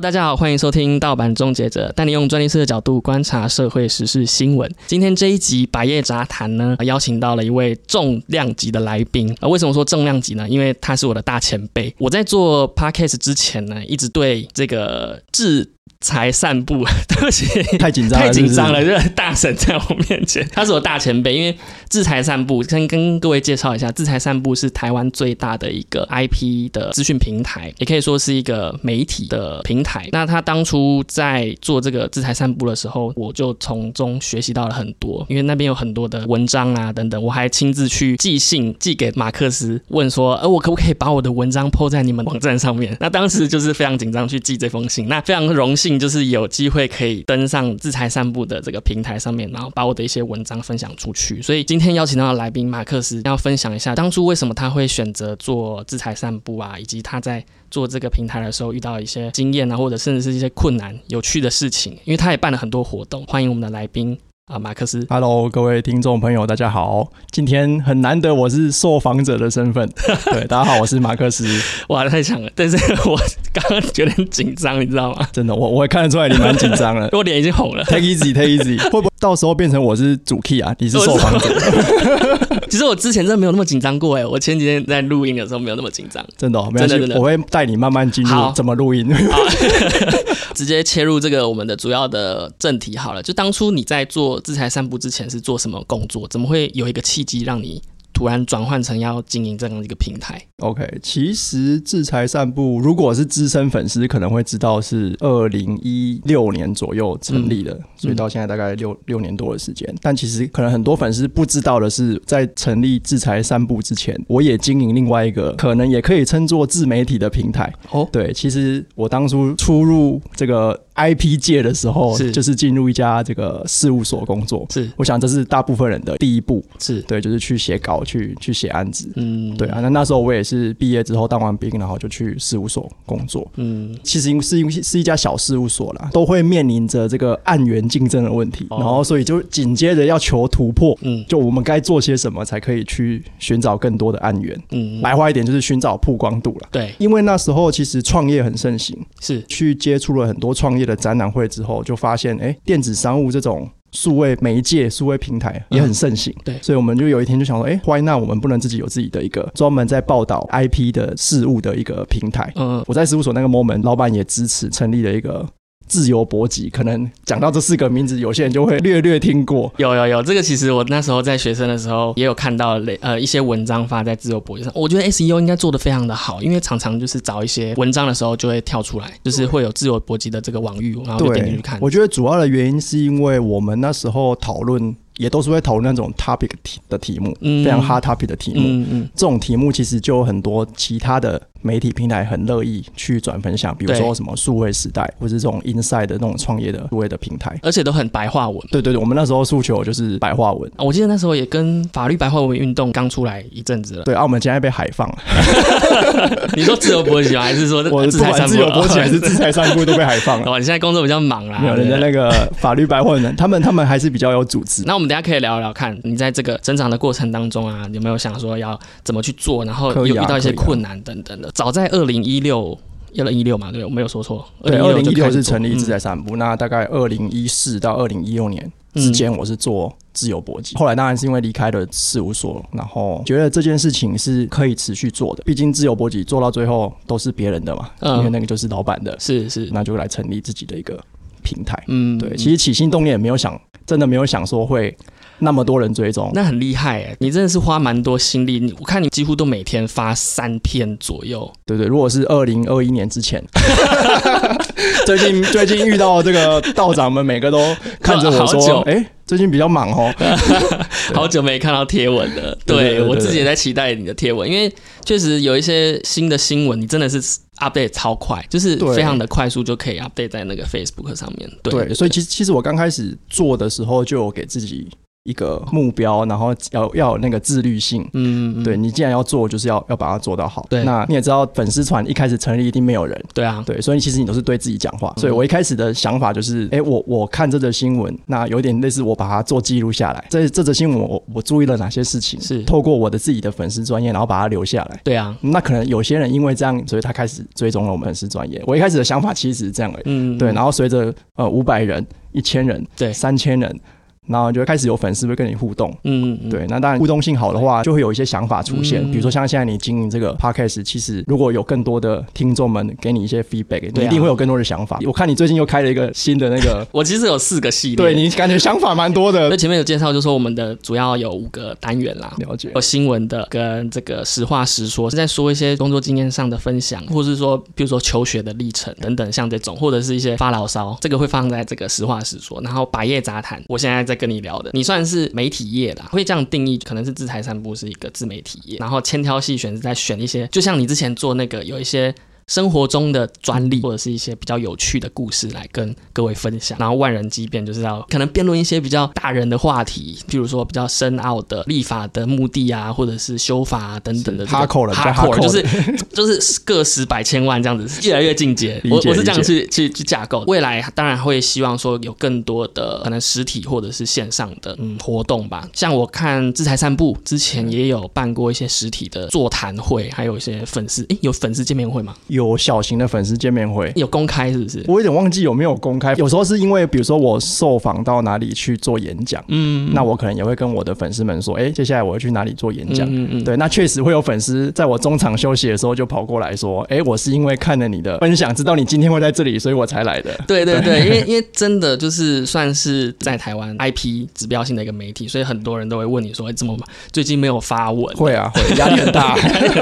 大家好，欢迎收听盗版终结者，带你用专利师的角度观察社会时事新闻。今天这一集百叶杂谈呢，邀请到了一位重量级的来宾。啊，为什么说重量级呢？因为他是我的大前辈。我在做 podcast 之前呢，一直对这个智。才散步，对不起，太紧张，太紧张了，就是大神在我面前，他是我大前辈。因为制裁散步，先跟各位介绍一下，制裁散步是台湾最大的一个 IP 的资讯平台，也可以说是一个媒体的平台。那他当初在做这个制裁散步的时候，我就从中学习到了很多，因为那边有很多的文章啊等等，我还亲自去寄信寄给马克思，问说，呃，我可不可以把我的文章 po 在你们网站上面？那当时就是非常紧张去寄这封信，那非常荣幸。就是有机会可以登上制裁散步的这个平台上面，然后把我的一些文章分享出去。所以今天邀请到的来宾马克思要分享一下当初为什么他会选择做制裁散步啊，以及他在做这个平台的时候遇到一些经验啊，或者甚至是一些困难、有趣的事情。因为他也办了很多活动，欢迎我们的来宾。啊，马克思，Hello，各位听众朋友，大家好。今天很难得，我是受访者的身份。对，大家好，我是马克思。哇，太强了！但是 我刚刚觉得很紧张，你知道吗？真的，我我也看得出来你蛮紧张了，我脸已经红了。Take easy，Take easy，会不会到时候变成我是主 key 啊？你是受访者？其实我之前真的没有那么紧张过哎，我前几天在录音的时候没有那么紧张。真的，真的，真的，我会带你慢慢进入怎么录音。直接切入这个我们的主要的正题好了，就当初你在做。制裁散步之前是做什么工作？怎么会有一个契机让你？突然转换成要经营这样一个平台。OK，其实制裁散步，如果是资深粉丝可能会知道是二零一六年左右成立的，所以到现在大概六六年多的时间。但其实可能很多粉丝不知道的是，在成立制裁散步之前，我也经营另外一个可能也可以称作自媒体的平台。哦，对，其实我当初出入这个 IP 界的时候，是。就是进入一家这个事务所工作。是，我想这是大部分人的第一步。是。对，就是去写稿。去去写案子，嗯，对啊，那那时候我也是毕业之后当完兵，然后就去事务所工作，嗯，其实因为是因为是一家小事务所啦，都会面临着这个案源竞争的问题，然后所以就紧接着要求突破，嗯，就我们该做些什么才可以去寻找更多的案源，嗯，白话一点就是寻找曝光度了，对，因为那时候其实创业很盛行，是。去接触了很多创业的展览会之后，就发现哎，电子商务这种。数位媒介、数位平台也很盛行，对，所以我们就有一天就想说，哎，Why 那我们不能自己有自己的一个专门在报道 IP 的事物的一个平台？嗯，我在事务所那个 moment，老板也支持成立了一个。自由搏击，可能讲到这四个名字，有些人就会略略听过。有有有，这个其实我那时候在学生的时候也有看到类呃一些文章发在自由搏击上。我觉得 SEO 应该做的非常的好，因为常常就是找一些文章的时候就会跳出来，就是会有自由搏击的这个网域，然后就点进去看。我觉得主要的原因是因为我们那时候讨论。也都是会讨论那种 topic 题的题目，非常 hard topic 的题目。嗯嗯，这种题目其实就有很多其他的媒体平台很乐意去转分享，比如说什么数位时代，或是这种 inside 的那种创业的数位的平台，而且都很白话文。对对对，我们那时候诉求就是白话文。我记得那时候也跟法律白话文运动刚出来一阵子了。对，澳门现在被海放了。你说自由博企还是说 我自裁自由博企 还是自裁散步都被海放了？哦，你现在工作比较忙啦。没有人家那个法律白话文，他们他们还是比较有组织。那我们等下可以聊聊看。你在这个增长的过程当中啊，有没有想说要怎么去做？然后有遇到一些困难等等的。早在二零一六，二零一六嘛，对我没有说错。对，二零一六是成立自在散步。那大概二零一四到二零一六年之间，我是做自由搏击。后来当然是因为离开了事务所，然后觉得这件事情是可以持续做的。毕竟自由搏击做到最后都是别人的嘛，因为那个就是老板的。是是，那就来成立自己的一个平台。嗯，对。其实起心动念也没有想，真的没有想说会。那么多人追踪，那很厉害哎！你真的是花蛮多心力，你我看你几乎都每天发三篇左右。对对，如果是二零二一年之前，最近最近遇到这个道长们，每个都看着我说：“哎，最近比较忙哦。”好久没看到贴文了。对我自己也在期待你的贴文，因为确实有一些新的新闻，你真的是 update 超快，就是非常的快速就可以 update 在那个 Facebook 上面。对，所以其实其实我刚开始做的时候，就有给自己。一个目标，然后要要有那个自律性。嗯，嗯对你既然要做，就是要要把它做到好。对那你也知道粉丝团一开始成立一定没有人，对啊，对，所以其实你都是对自己讲嗯话。所以我一开始的想法就是，哎、我我看这则新闻，那有点类似我把它做记录下来。这这则新闻我我注意了哪些事情，是透过我的自己的粉丝专业，然后把它留下来。对啊，那可能有些人因为这样，所以他开始追踪了我们粉丝专业。我一开始的想法其实是这样而已，嗯，对。然后随着呃五百人、一千人、对三千人，然后就会开始有粉丝会跟你互动。嗯，嗯，对，那当然互动性好的话，就会有一些想法出现。嗯比如说像现在你经营这个 podcast，其实如果有更多的听众们给你一些 feedback，你一定会有更多的想法。我看你最近又开了一个新的那个 我其实有四个系列，对你感觉想法蛮多的 那。前面有介绍，就说我们的主要有五个单元啦。了解有，新闻的，跟这个实话实说，是在说一些工作经验上的分享，或是说，比如说求学的历程等等，像这种，或者是一些发牢骚，这个会放在这个实话实说。然后百业杂谈，我现在在跟你聊的，你算是媒体业啦，会这样定义，可能是自裁散步是一个自媒体业，然后千挑细选是在选一些，就像你之前做那个有一些。生活中的专利或者是一些比较有趣的故事来跟各位分享，然后万人激辩就是要可能辩论一些比较大人的话题，譬如说比较深奥的立法的目的啊，或者是修法啊等等的这个 hardcore 了比较 hardcore，hardcore 就是就是个十百千万这样子，越来越进阶。我我是这样去去去架构，未来当然会希望说有更多的可能实体或者是线上的嗯活动吧。像我看制裁散步之前也有办过一些实体的座谈会，还有一些粉丝诶有粉丝见面会吗？有小型的粉丝见面会。有公开是不是？我有点忘记有没有公开，有时候是因为比如说我受访到哪里去做演讲，嗯，那我可能也会跟我的粉丝们说，哎、接下来我要去哪里做演讲。嗯嗯，对，那确实会有粉丝在我中场休息的时候就跑过来说：“哎、我是因为看了你的分享，知道你今天会在这里，所以我才来的。对对对，因为因为真的就是算是在台湾 IP 指标性的一个媒体，所以很多人都会问你说，哎，怎么最近没有发文？”会啊，会，压力很大。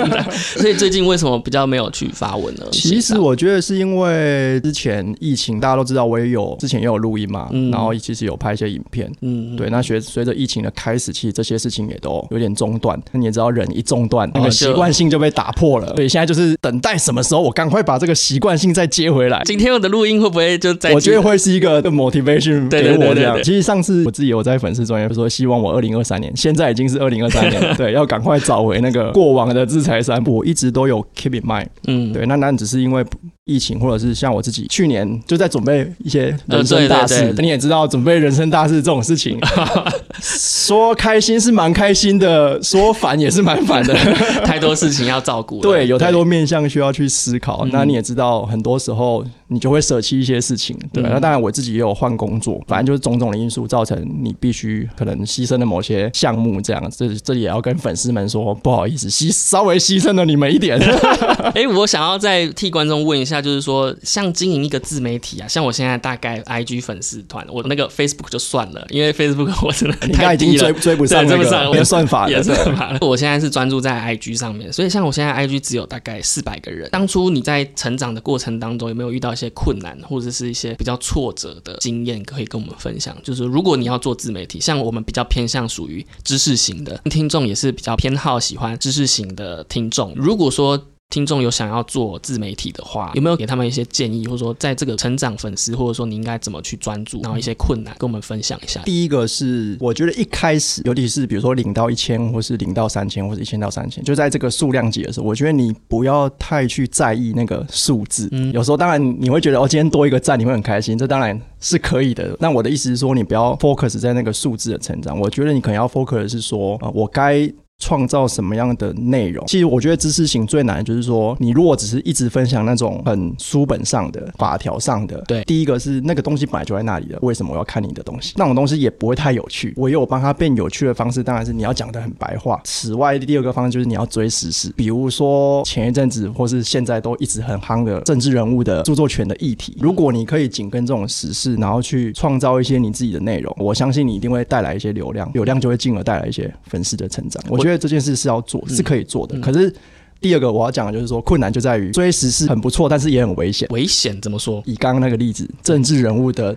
所以最近为什么比较没有去发文呢？其实我觉得是因为之前疫情，大家都知道我也有之前也有录音嘛，嗯然后其实有拍一些影片。嗯，对，那随随着疫情的开始，其实这些事情也都有点中断。那你也知道，人一中断，那个习惯性就被打破了。所以现在就是等待什么时候我赶快把这个习惯性再接回来。今天我的录音会不会就在？我觉得会是一个 motivation 对给我这样。对对对对其实上次我自己有在粉丝专业说，希望我二零二三年，现在已经是二零二三年了，对，要赶快找回那个过往的制裁三步。我一直都有 keep in mind，嗯，对，那那只是因为疫情，或者是像我自己去年就在准备一些人生大事。呃对对对你也知道，准备人生大事这种事情，说开心是蛮开心的，说烦也是蛮烦的。太多事情要照顾，对，有太多面向需要去思考。嗯那你也知道，很多时候你就会舍弃一些事情。对，嗯那当然我自己也有换工作，反正就是种种的因素造成你必须可能牺牲了某些项目，这样。这这里也要跟粉丝们说，不好意思，牺稍微牺牲了你们一点。哎、我想要再替观众问一下，就是说，像经营一个自媒体啊，像我现在大概 IG 粉丝团，我那个 Facebook 就算了，因为 Facebook 我真的太低了已经追。追不上那对追不上个那个算法了，也是对法了。我现在是专注在 IG 上面，所以像我现在 IG 只有大概四百个人。当初你在成长的过程当中，有没有遇到一些困难，或者是一些比较挫折的经验，可以跟我们分享？就是如果你要做自媒体，像我们比较偏向属于知识型的听众，也是比较偏好喜欢知识型的听众。如果说听众有想要做自媒体的话，有没有给他们一些建议，或者说在这个成长粉丝，或者说你应该怎么去专注，然后一些困难跟我们分享一下？第一个是，我觉得一开始，尤其是比如说领到一千，或是领到三千，或者一千到三千，就在这个数量级的时候，我觉得你不要太去在意那个数字。嗯有时候当然你会觉得哦，今天多一个赞，你会很开心，这当然是可以的。那我的意思是说，你不要 focus 在那个数字的成长，我觉得你可能要 focus 的是说，呃，我该。创造什么样的内容？其实我觉得知识型最难的就是说，你如果只是一直分享那种很书本上的、法条上的，对第一个是那个东西本来就在那里了，为什么我要看你的东西？那种东西也不会太有趣。唯有帮它变有趣的方式，当然是你要讲的很白话。此外，第二个方式就是你要追时事，比如说前一阵子或是现在都一直很夯的政治人物的著作权的议题。如果你可以紧跟这种时事，然后去创造一些你自己的内容，我相信你一定会带来一些流量，流量就会进而带来一些粉丝的成长。我觉得这件事是要做，是可以做的。可是第二个我要讲的就是说，困难就在于追时是很不错，但是也很危险。危险怎么说？以刚刚那个例子，政治人物的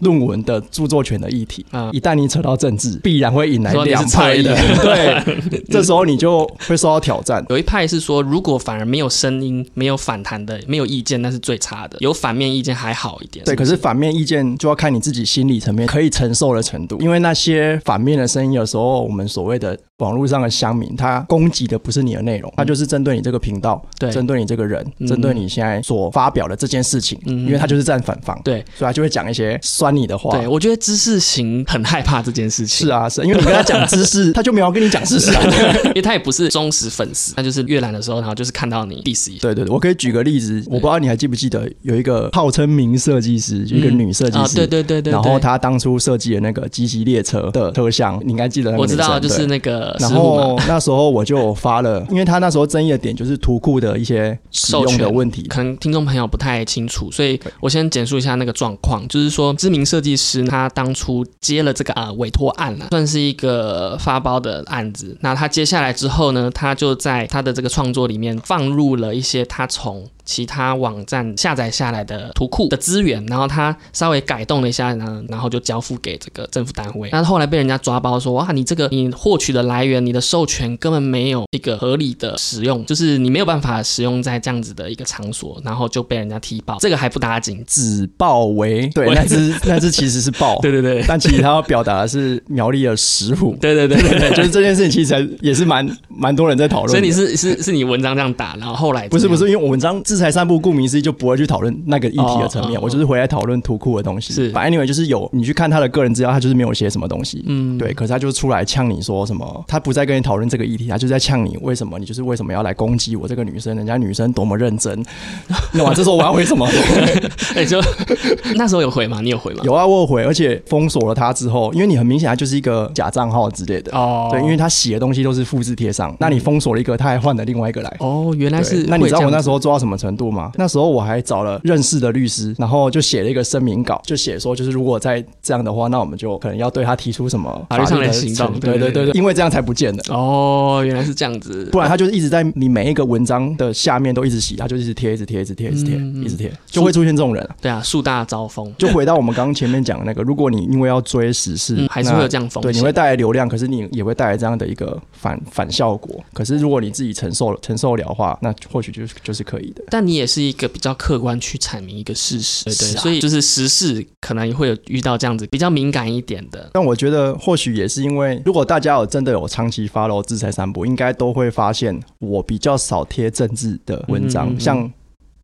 论文的著作权的议题。嗯。一旦你扯到政治，必然会引来两派的，对，这时候你就会受到挑战。有一派是说，如果反而没有声音、没有反弹的、没有意见，那是最差的；有反面意见还好一点。对，可是反面意见就要看你自己心理层面可以承受的程度，因为那些反面的声音，有时候我们所谓的网络上的乡民，他攻击的不是你的内容，他就是针对你这个频道，对。针对你这个人，嗯。针对你现在所发表的这件事情，嗯。因为他就是站反方，对。所以他就会讲一些酸你的话。对，我觉得知识型很害怕这件事情。是，啊，是啊因为你跟他讲知识，他就没有跟你讲事实啊。因为他也不是忠实粉丝，他就是阅览的时候，然后就是看到你 diss 一下。对对对，我可以举个例子，我不知道你还记不记得，有一个号称名设计师，就一个嗯女设计啊，师，对对对对，对然后她当初设计的那个机器列车的特项，你应该记得那个我知道，就是那个然后那时候我就发了，因为他那时候争议的点就是图库的一些使用的问题。可能听众朋友不太清楚，所以我先简述一下那个状况，就是说知名设计师他当初接了这个啊委托案了，算是一个发包的案子。那他接下来之后呢，他就在他的这个创作里面放入了一些他从其他网站下载下来的图库的资源，然后他稍微改动了一下呢，然后就交付给这个政府单位。那后来被人家抓包说，哇，你这个你获取的来源、你的授权根本没有一个合理的使用，就是你没有办法使用在这样子的一个场所，然后就被人家踢爆。这个还不打紧，只爆为对，那只那只其实是爆，对对对。但其实他要表达的是苗栗的石虎。对对对对对，就是这件事情，其实也是蛮蛮多人在讨论。所以你是是是你文章这样打，然后后来不是不是，因为我文章制裁散步，顾名思义就不会去讨论那个议题的层面，我就是回来讨论图库的东西。是反正 anyway 就是有你去看他的个人资料，他就是没有写什么东西。嗯对，可是他就出来呛你说什么，他不再跟你讨论这个议题，他就在呛你为什么你就是为什么要来攻击我这个女生，人家女生多么认真。那完这时候我要回什么？哎、就 那时候有回吗？你有回吗？有啊，我有回，而且封锁了他之后，因为你很明显他就是一个假账号之类的。哦，对，因为他写的东西都是复制贴上，那你封锁了一个，他还换了另外一个来。哦，原来是那你知道我那时候候做到什么程度吗？那时候我还找了认识的律师，然后就写了一个声明稿，就写说，就是如果再这样的话，那我们就可能要对他提出什么法律上的的行动对对对对因为这样才不见的。哦，原来是这样子，不然他就是一直在你每一个文章的下面都一直洗，他就一直贴，一直贴，一直贴，一直贴，嗯一直贴，就会出现这种人啊。对啊，树大招风，就回到我们刚刚前面讲的那个，如果你因为要追时事嗯，，还是会有这样风对，你会带来流量，可是你也会带来这样的一个反反效果。可是如果你自己承受承受了的话，那或许就是就是可以的。但你也是一个比较客观去阐明一个事实，对对，啊所以就是时事可能会有遇到这样子比较敏感一点的，但我觉得或许也是因为，如果大家有真的有长期 follow 制裁三部，应该都会发现我比较少贴政治的文章，嗯嗯嗯像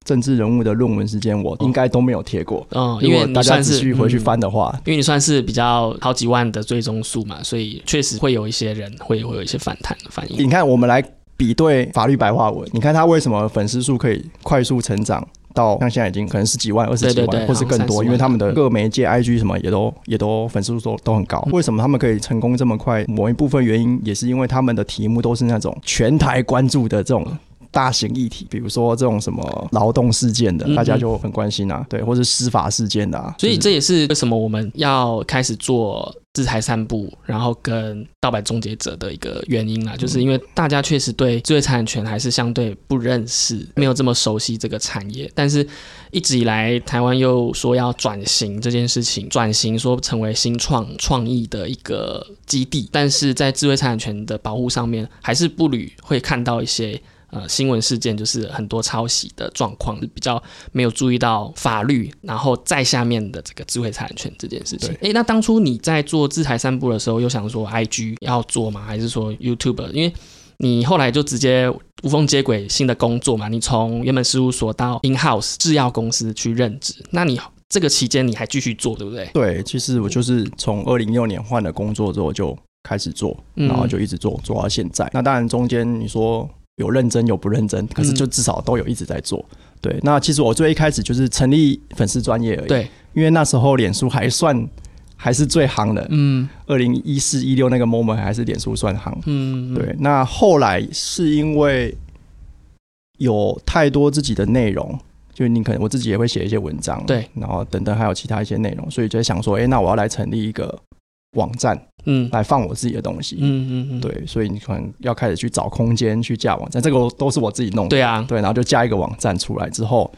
政治人物的论文时间，我应该都没有贴过。嗯，因为大家你算是仔细回去嗯翻的话，因为你算是比较好几万的追踪数嘛，所以确实会有一些人会会有一些反弹的反应。你看我们来比对法律白话文，你看他为什么粉丝数可以快速成长？到像现在已经可能十几万、二十几万，对对对或是更多，好像30万因为他们的各媒介、IG 什么也都也都粉丝数都都很高。为什么他们可以成功这么快？某一部分原因也是因为他们的题目都是那种全台关注的这种。大型议题，比如说这种什么劳动事件的，嗯大家就很关心啊，对，或是司法事件的啊，所以这也是为什么我们要开始做制裁散布，然后跟盗版终结者的一个原因啦，就是因为大家确实对智慧财产权还是相对不认识，没有这么熟悉这个产业，但是一直以来台湾又说要转型这件事情，转型说成为新创创意的一个基地，但是在智慧财产权的保护上面，还是不屡会看到一些。呃，新闻事件就是很多抄袭的状况，比较没有注意到法律，然后在下面的这个智慧财产权这件事情。诶，那当初你在做制裁散步的时候，又想说 IG 要做吗？还是说 YouTube？因为你后来就直接无缝接轨新的工作嘛，你从原本事务所到 in house 制药公司去任职，那你这个期间你还继续做，对不对？对，其实我就是从二零一六年换了工作之后就开始做，嗯然后就一直做做到现在。那当然中间你说有认真有不认真，可是就至少都有一直在做。对，那其实我最一开始就是成立粉丝专业而已，对，因为那时候脸书还算还是最行的，嗯。二零一四一六那个 moment 还是脸书算行。嗯，对，那后来是因为有太多自己的内容，就你可能我自己也会写一些文章，对，然后等等还有其他一些内容，所以就在想说，哎、那我要来成立一个网站嗯。来放我自己的东西，嗯嗯嗯，对，所以你可能要开始去找空间去架网站，这个都是我自己弄的，对啊，对，然后就架一个网站出来之后，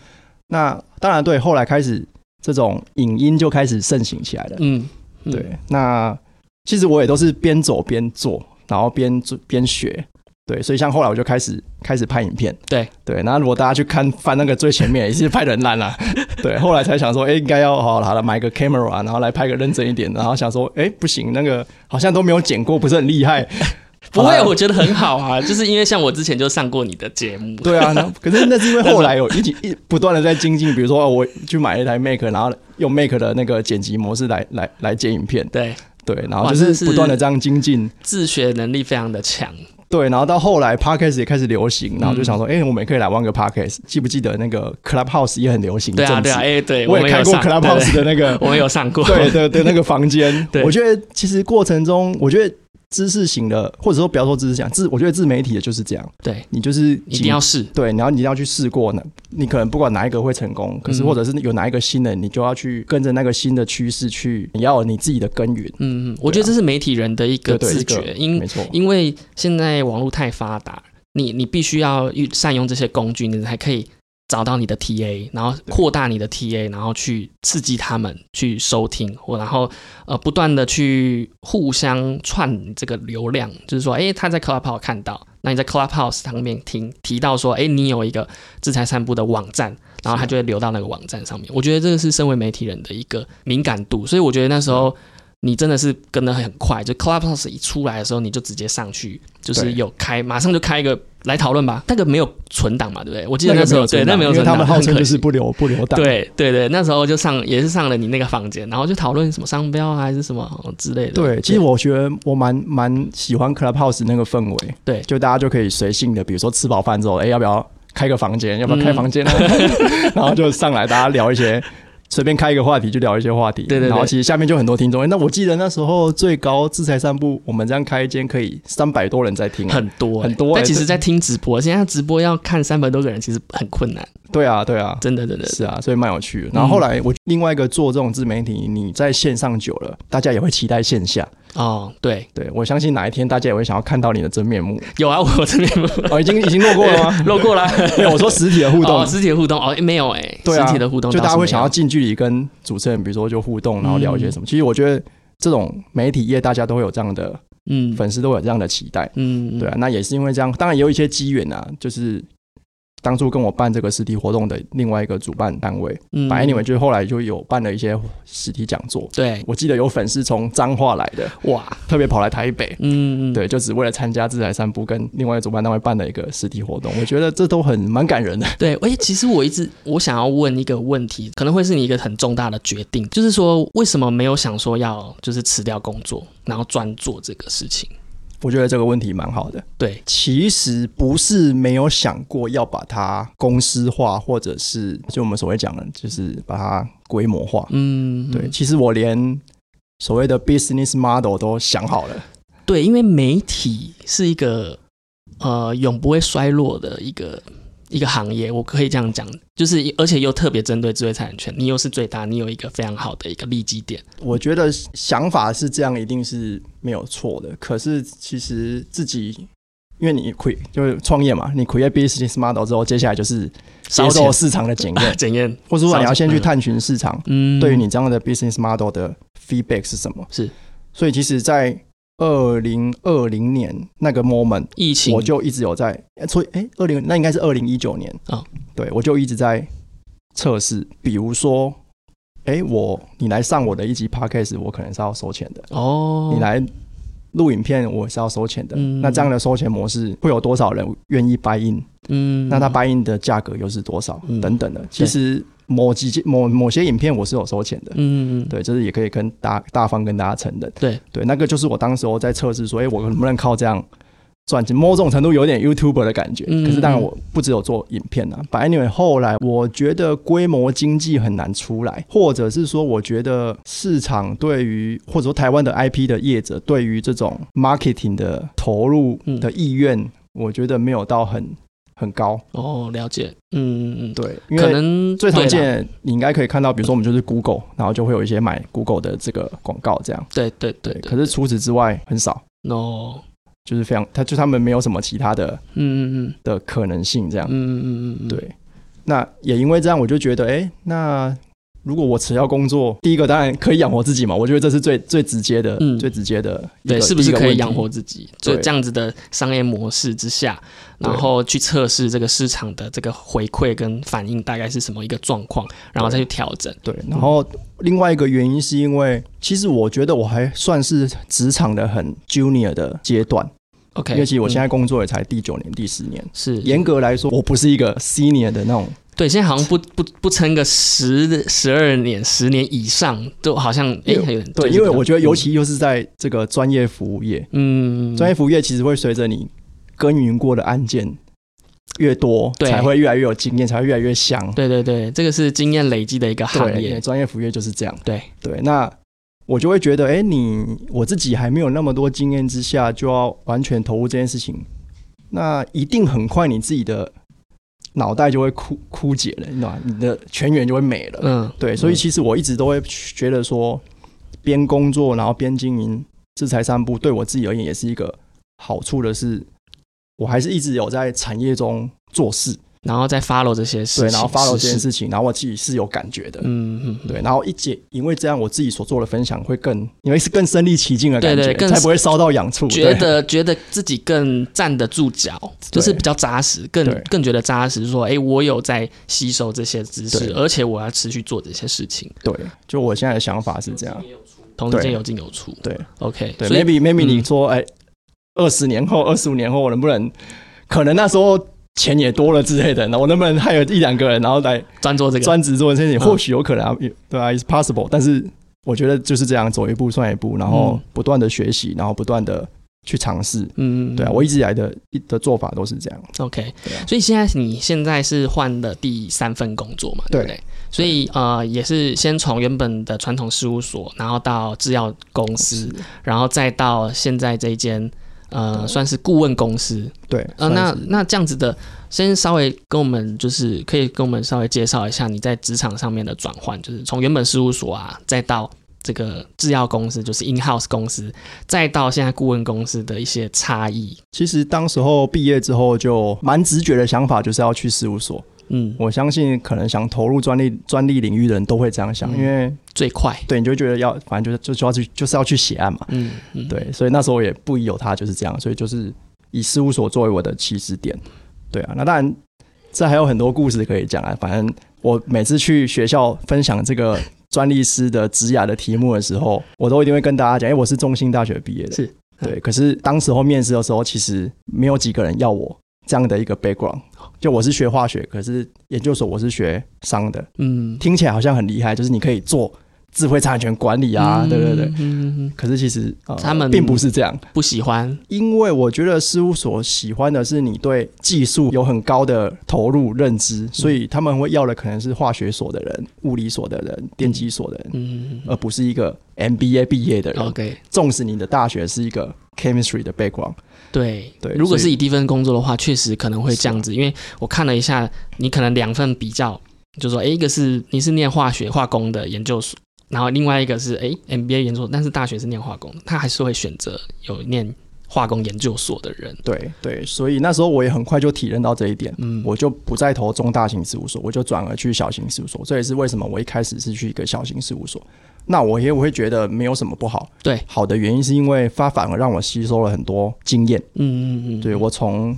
那当然对，后来开始这种影音就开始盛行起来了。嗯，嗯。对，那其实我也都是边走边做，然后边做边学。对，所以像后来我就开始开始拍影片。对对，那如果大家去看翻那个最前面，也是拍的很烂啦。对，后来才想说，哎、应该要好了好了，买个 camera，然后来拍个认真一点。然后想说，哎、不行，那个好像都没有剪过，不是很厉害。不会，我觉得很好啊，就是因为像我之前就上过你的节目，对啊，那可是那是因为后来有一直一不断的在精进，比如说哦我去买了一台 Make，然后用 Make 的那个剪辑模式来来来剪影片，对，对，然后就是是不断的这样精进，自学能力非常的强。对，然后到后来 Podcast 也开始流行，然后就想嗯说，哎、我们也可以来玩个 Podcast，记不记得那个 Clubhouse 也很流行？对啊，对啊，哎，对，我也开过 Clubhouse 的那个 我们有上过，对对对那个房间。对，我觉得其实过程中，我觉得知识型的，或者说不要说知识型，自我觉得自媒体的就是这样，对，你就是一定要试。对，然后你一定要去试过呢。你可能不管哪一个会成功，可是嗯或者是有哪一个新的，你就要去跟着那个新的趋势去，你要有你自己的耕耘。嗯，嗯我觉得这是媒体人的一个自觉，因没错，因为现在网络太发达，你你必须要善用这些工具，你才可以找到你的 TA，然后扩大你的 TA，然后去刺激他们去收听，或然后呃不断的去互相串这个流量，就是说，哎，他在 Clubhouse 看到，那你在 Clubhouse 上面听提到说，哎，你有一个制裁散步的网站，然后他就会流到那个网站上面。我觉得这个是身为媒体人的一个敏感度，所以我觉得那时候。你真的是跟得很快，就 Clubhouse 一出来的时候，你就直接上去，就是有开，马上就开一个来讨论吧。那个没有存档嘛，对不对？我记得那时候对，那没有存档，因为他们号称就是不留不留档。对对对，那时候就上也是上了你那个房间，然后就讨论什么商标啊，还是什么哦之类的。对，其实我觉得我蛮蛮喜欢 Clubhouse 那个氛围，对就大家就可以随性的，比如说吃饱饭之后，哎、要不要开个房间？要不要开嗯房间呢？然后就上来大家聊一些。随便开一个话题就聊一些话题，对对对然后其实下面就很多听众。哎那我记得那时候最高制裁散步，我们这样开一间可以三百多人在听啊，很多、很多欸但其实，在听直播，现在直播要看三百多个人，其实很困难，对啊，对啊，真的真的。是啊，所以蛮有趣的。然后后来我另外一个做这种自媒体，你在线上久了，大家也会期待线下。哦，对，对我相信哪一天大家也会想要看到你的真面目。有啊，我真面目哦，已经已经录过了吗？漏过了。没有，我说实体的互动哦，。实体的互动哦，没有哎、对啊，实体的互动就大家会想要要近距离跟主持人，比如说就互动，然后聊一些什么。其实我觉得这种媒体业大家都会有这样的嗯粉丝，都有这样的期待。嗯，对啊，那也是因为这样，当然也有一些机缘啊，就是当初跟我办这个实体活动的另外一个主办单位，嗯反正 anyway 就是后来就有办了一些实体讲座。对我记得有粉丝从彰化来的，哇，特别跑来台北，嗯，对，就只为了参加自在散步跟另外主办单位办的一个实体活动。我觉得这都很蛮感人的。对，而且其实我一直我想要问一个问题，可能会是你一个很重大的决定，就是说为什么没有想说要就是辞掉工作，然后专做这个事情？我觉得这个问题蛮好的。对，其实不是没有想过要把它公司化，或者是就我们所谓讲的，就是把它规模化。嗯，对，其实我连所谓的 business model 都想好了。对，因为媒体是一个呃永不会衰落的一个一个行业，我可以这样讲，就是而且又特别针对智慧财产权，你又是最大，你有一个非常好的一个利基点。我觉得想法是这样，一定是没有错的。可是其实自己，因为你 create 就是创业嘛，你 create business model 之后，接下来就是接受市场的检验，检验，或者说你要先去探寻市场嗯，对于你这样的 business model 的 feedback 是什么。是，所以其实，在二零二零年那个 moment，疫情，我就一直有在，呃所以哎，二零那应该是二零一九年。哦。对我就一直在测试，比如说，哎，我你来上我的一集 podcast，我可能是要收钱的，哦，你来录影片，我是要收钱的。嗯。那这样的收钱模式会有多少人愿意 buy in？、嗯，那他 buy in 的价格又是多少？嗯。等等的。其实某几件某某些影片我是有收钱的。嗯，嗯，对，就是也可以跟大大方跟大家承认。对对，那个就是我当时候在测试说，哎、我能不能靠这样赚钱？某种程度有点 YouTuber 的感觉。嗯可是当然我不只有做影片啊。反正 anyway，后来我觉得规模经济很难出来，或者是说，我觉得市场对于或者说台湾的 IP 的业者对于这种 marketing 的投入的意愿，我觉得没有到很很高。哦，了解，嗯嗯嗯，对，因可为能最常，见，你应该可以看到，比如说我们就是 Google，然后就会有一些买 Google 的这个广告这样。对对对对，对，可是除此之外很少，no，就是非常，他就他们没有什么其他的嗯嗯的可能性这样。嗯嗯嗯嗯，对，那也因为这样，我就觉得，哎、那如果我辞掉工作，第一个当然可以养活自己嘛，我觉得这是最最直接的，嗯最直接的对，是不是可以养活自己？就这样子的商业模式之下，然后去测试这个市场的这个回馈跟反应大概是什么一个状况，然后再去调整。对，然后另外一个原因是因为，其实我觉得我还算是职场的很 junior 的阶段，OK，因为其实我现嗯在工作也才第九年、第十年。是严格来说，我不是一个 senior 的那种，对，现在好像不不不撑个十十二年、十年以上，都好像哎、有点对，因为我觉得尤其又是在这个专业服务业，嗯，专业服务业其实会随着你耕耘过的案件越多，对才会越来越有经验，才会越来越香。对对对，这个是经验累积的一个行对，业。专业服务业就是这样。对对，那我就会觉得，哎、你我自己还没有那么多经验之下，就要完全投入这件事情，那一定很快你自己的脑袋就会枯枯竭了，你知道吗？你的全员就会没了。嗯，对，所以其实我一直都会觉得说，边工作然后边经营制裁散步，对我自己而言也是一个好处的是，我还是一直有在产业中做事，然后再 follow 这些事情，对，然后 follow 这件事，情，然后我自己是有感觉的，嗯嗯，嗯。对，然后一解，因为这样我自己所做的分享会更，因为是更身临其境的感觉，对对更才不会烧到痒处。觉得觉得自己更站得住脚，就是比较扎实，更更觉得扎实。说，哎、我有在吸收这些知识，而且我要持续做这些事情，对，就我现在的想法是这样。同时间有进有出。对，OK，对，maybe maybe 嗯。你说，哎，二十年后、二十五年后，我能不能，可能那时候钱也多了之类的，那我能不能还有一两个人，然后来专做这个，专职做这件事情？嗯或许有可能啊，也对啊，is possible。但是我觉得就是这样，走一步算一步，然后嗯不断的学习，然后不断的去尝试。嗯，对啊，我一直以来的的做法都是这样。OK，啊所以现在你现在是换了第三份工作嘛，对不对对？所以呃，也是先从原本的传统事务所，然后到制药公司，然后再到现在这一间呃，算是顾问公司。对，呃，那那这样子的，先稍微跟我们就是可以跟我们稍微介绍一下你在职场上面的转换，就是从原本事务所啊，再到这个制药公司，就是 in house 公司，再到现在顾问公司的一些差异。其实当时候毕业之后，就蛮直觉的想法就是要去事务所。嗯，我相信可能想投入专利专利领域的人都会这样想，嗯因为最快。对你就会觉得要，反正就是就就要去就是要去写案嘛。嗯嗯，对，所以那时候也不疑有他就是这样，所以就是以事务所作为我的起始点。对啊，那当然这还有很多故事可以讲啊。反正我每次去学校分享这个专利师的职涯的题目的时候，我都一定会跟大家讲，哎、我是中兴大学毕业的，是对。可是当时候面试的时候，其实没有几个人要我这样的一个 background。就我是学化学，可是研究所我是学商的，嗯，听起来好像很厉害，就是你可以做智慧财产权管理啊，对对对。嗯嗯嗯，可是其实、呃、他们并不是这样，不喜欢。因为我觉得事务所喜欢的是你对技术有很高的投入认知，所以他们会要的可能是化学所的人、物理所的人、电机所的人，嗯而不是一个 MBA 毕业的人。，OK，纵使你的大学是一个 chemistry 的 background，对对如果是以第一份工作的话，确实可能会这样子，因为我看了一下，你可能两份比较，就说，诶，一个是你是念化学化工的研究所，然后另外一个是诶 MBA 研究所，但是大学是念化工的，他还是会选择有念化工研究所的人。对对，所以那时候我也很快就体认到这一点。嗯，我就不再投中大型事务所，我就转而去小型事务所。这也是为什么我一开始是去一个小型事务所。那我也我会觉得没有什么不好，对，好的原因是因为它反而让我吸收了很多经验。嗯嗯嗯，对我从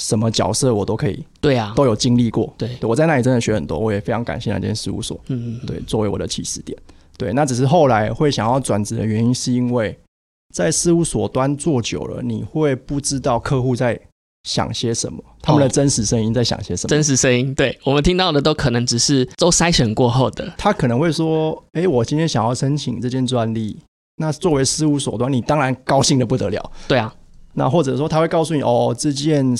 什么角色我都可以对啊，都有经历过。对，对我在那里真的学很多，我也非常感谢那间事务所，嗯嗯，对，作为我的起始点。对，那只是后来会想要转职的原因，是因为在事务所端做久了，你会不知道客户在想些什么，他们的哦真实声音在想些什么。真实声音，对我们听到的都可能只是都筛选过后的，他可能会说：“诶，我今天想要申请这件专利，那作为事务所端，你当然高兴的不得了。对啊，那或者说他会告诉你：哦，这件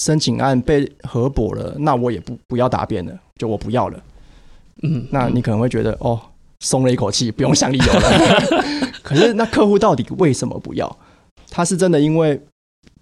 申请案被核驳了，那我也不不要答辩了，就我不要了。嗯，那你可能会觉得：哦，松了一口气，不用想理由了。可是那客户到底为什么不要？他是真的因为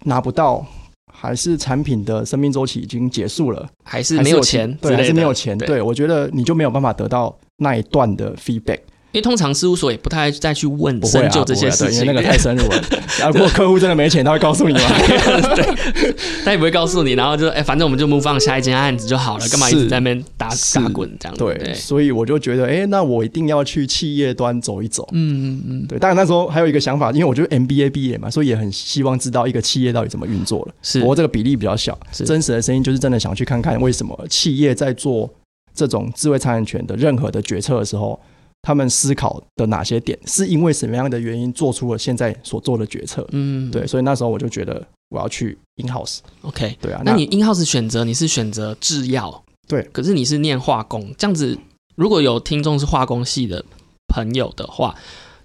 拿不到，还是产品的生命周期已经结束了？还是没有钱对，还是没有钱。对对我觉得你就没有办法得到那一段的 feedback。因为通常事务所也不太再去问深究这些事情，因为那个太深入了。如果客户真的没钱，他会告诉你吗？他也不会告诉你，然后就哎、反正我们就 move on 下一件案子就好了，干嘛一直在那边打打滚这样？对，所以我就觉得，哎、那我一定要去企业端走一走。嗯嗯嗯，对，当然那时候还有一个想法，因为我觉得 MBA 毕业嘛，所以也很希望知道一个企业到底怎么运作了。是不过这个比例比较小，真实的声音就是真的想去看看为什么企业在做这种智慧财产权的任何的决策的时候，他们思考的哪些点，是因为什么样的原因做出了现在所做的决策。嗯，对，所以那时候我就觉得我要去 in house。，OK。对啊，那你 in house 选择你是选择制药，对，可是你是念化工，这样子如果有听众是化工系的朋友的话，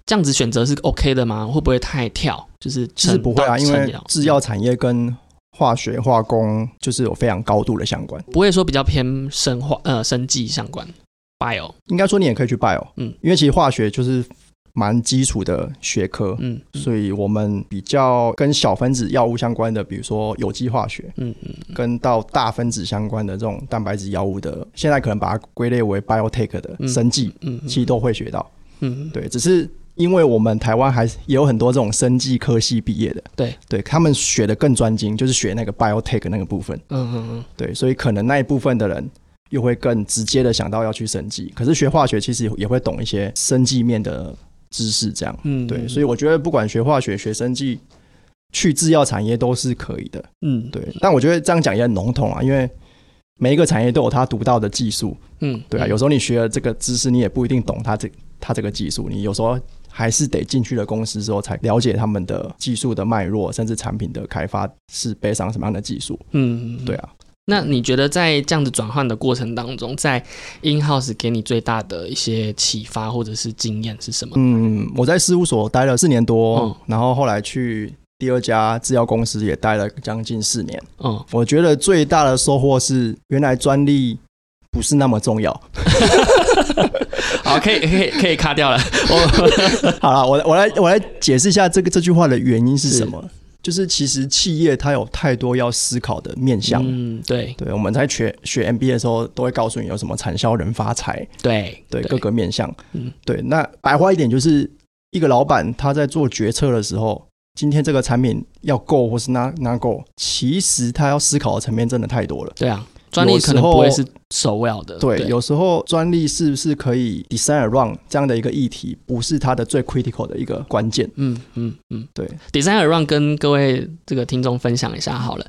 这样子选择是 OK 的吗？会不会太跳？就是其实不会啊，因为成制药产业跟化学化工就是有非常高度的相关。不会说比较偏生化呃生技相关 bio，应该说你也可以去 bio，嗯。因为其实化学就是蛮基础的学科，嗯所以我们比较跟小分子药物相关的，比如说有机化学，嗯嗯跟到大分子相关的这种蛋白质药物的，现在可能把它归类为 biotech 的嗯。生技，嗯其实都会学到。嗯，对，只是因为我们台湾还是也有很多这种生技科系毕业的，对。对，他们学的更专精，就是学那个 biotech 那个部分。嗯嗯嗯。对，所以可能那一部分的人又会更直接的想到要去生技，可是学化学其实也会懂一些生技面的知识，这样。嗯，对，所以我觉得不管学化学、学生技，去制药产业都是可以的。嗯对，但我觉得这样讲也很笼统啊，因为每一个产业都有它独到的技术。嗯对啊，有时候你学了这个知识，你也不一定懂它这它这个技术，你有时候还是得进去了公司之后才了解他们的技术的脉络，甚至产品的开发是背上什么样的技术。嗯对啊。那你觉得在这样子转换的过程当中，在 in house 给你最大的一些启发或者是经验是什么？嗯，我在事务所待了四年多，嗯然后后来去第二家制药公司也待了将近四年。嗯，我觉得最大的收获是，原来专利不是那么重要。好，可以可以可以卡掉了。我 好了，我我来我来解释一下这个这句话的原因是什么。就是其实企业它有太多要思考的面向。嗯，对对，我们在学学 MBA 的时候，都会告诉你有什么产销人发财，对对各个面向。嗯对。那白话一点，就是一个老板他在做决策的时候，今天这个产品要够或是拿拿够，其实他要思考的层面真的太多了。对啊，专利可能不会是首要的。对，有时候专利是不是可以 design around 这样的一个议题，不是它的最 critical 的一个关键。嗯嗯嗯，对，design around 跟各位这个听众分享一下好了。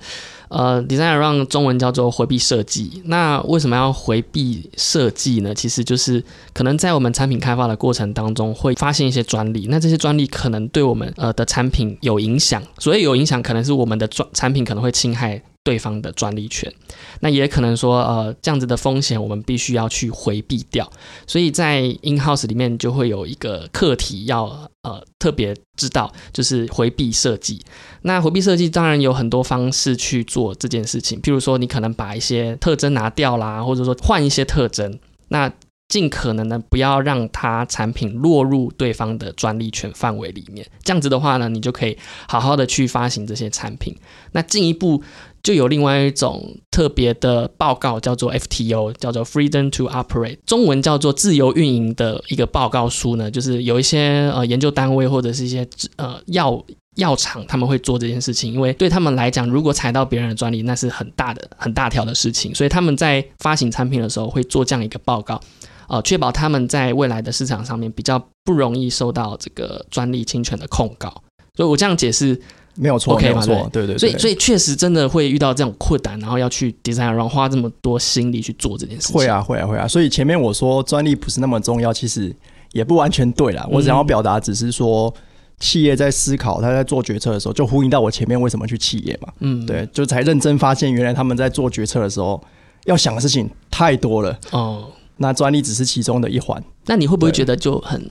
呃，design around 中文叫做回避设计。那为什么要回避设计呢？其实就是可能在我们产品开发的过程当中会发现一些专利，那这些专利可能对我们呃的产品有影响。所以有影响，可能是我们的专产品可能会侵害对方的专利权。那也可能说，呃，这样子的风险我们必须要去回避掉。所以在 in house 里面就会有一个课题要呃特别知道，就是回避设计。那回避设计当然有很多方式去做这件事情，譬如说你可能把一些特征拿掉啦，或者说换一些特征，那尽可能的不要让它产品落入对方的专利权范围里面。这样子的话呢，你就可以好好的去发行这些产品。那进一步就有另外一种特别的报告，叫做 FTO，叫做 Freedom to Operate，中文叫做自由运营的一个报告书呢，就是有一些呃研究单位或者是一些呃药。药厂他们会做这件事情，因为对他们来讲，如果踩到别人的专利，那是很大的、很大条的事情，所以他们在发行产品的时候会做这样一个报告，呃，确保他们在未来的市场上面比较不容易受到这个专利侵权的控告。所以我这样解释没有错没有错，对对对。所以，所以确实真的会遇到这种困难，然后要去 design，然后花这么多心力去做这件事情。会，啊，会啊，会啊。所以前面我说专利不是那么重要，其实也不完全对啦。我想要表达只是说，企业在思考，他在做决策的时候，就呼应到我前面为什么去企业嘛。嗯，对，就才认真发现，原来他们在做决策的时候，要想的事情太多了。哦，那专利只是其中的一环。那你会不会对觉得就很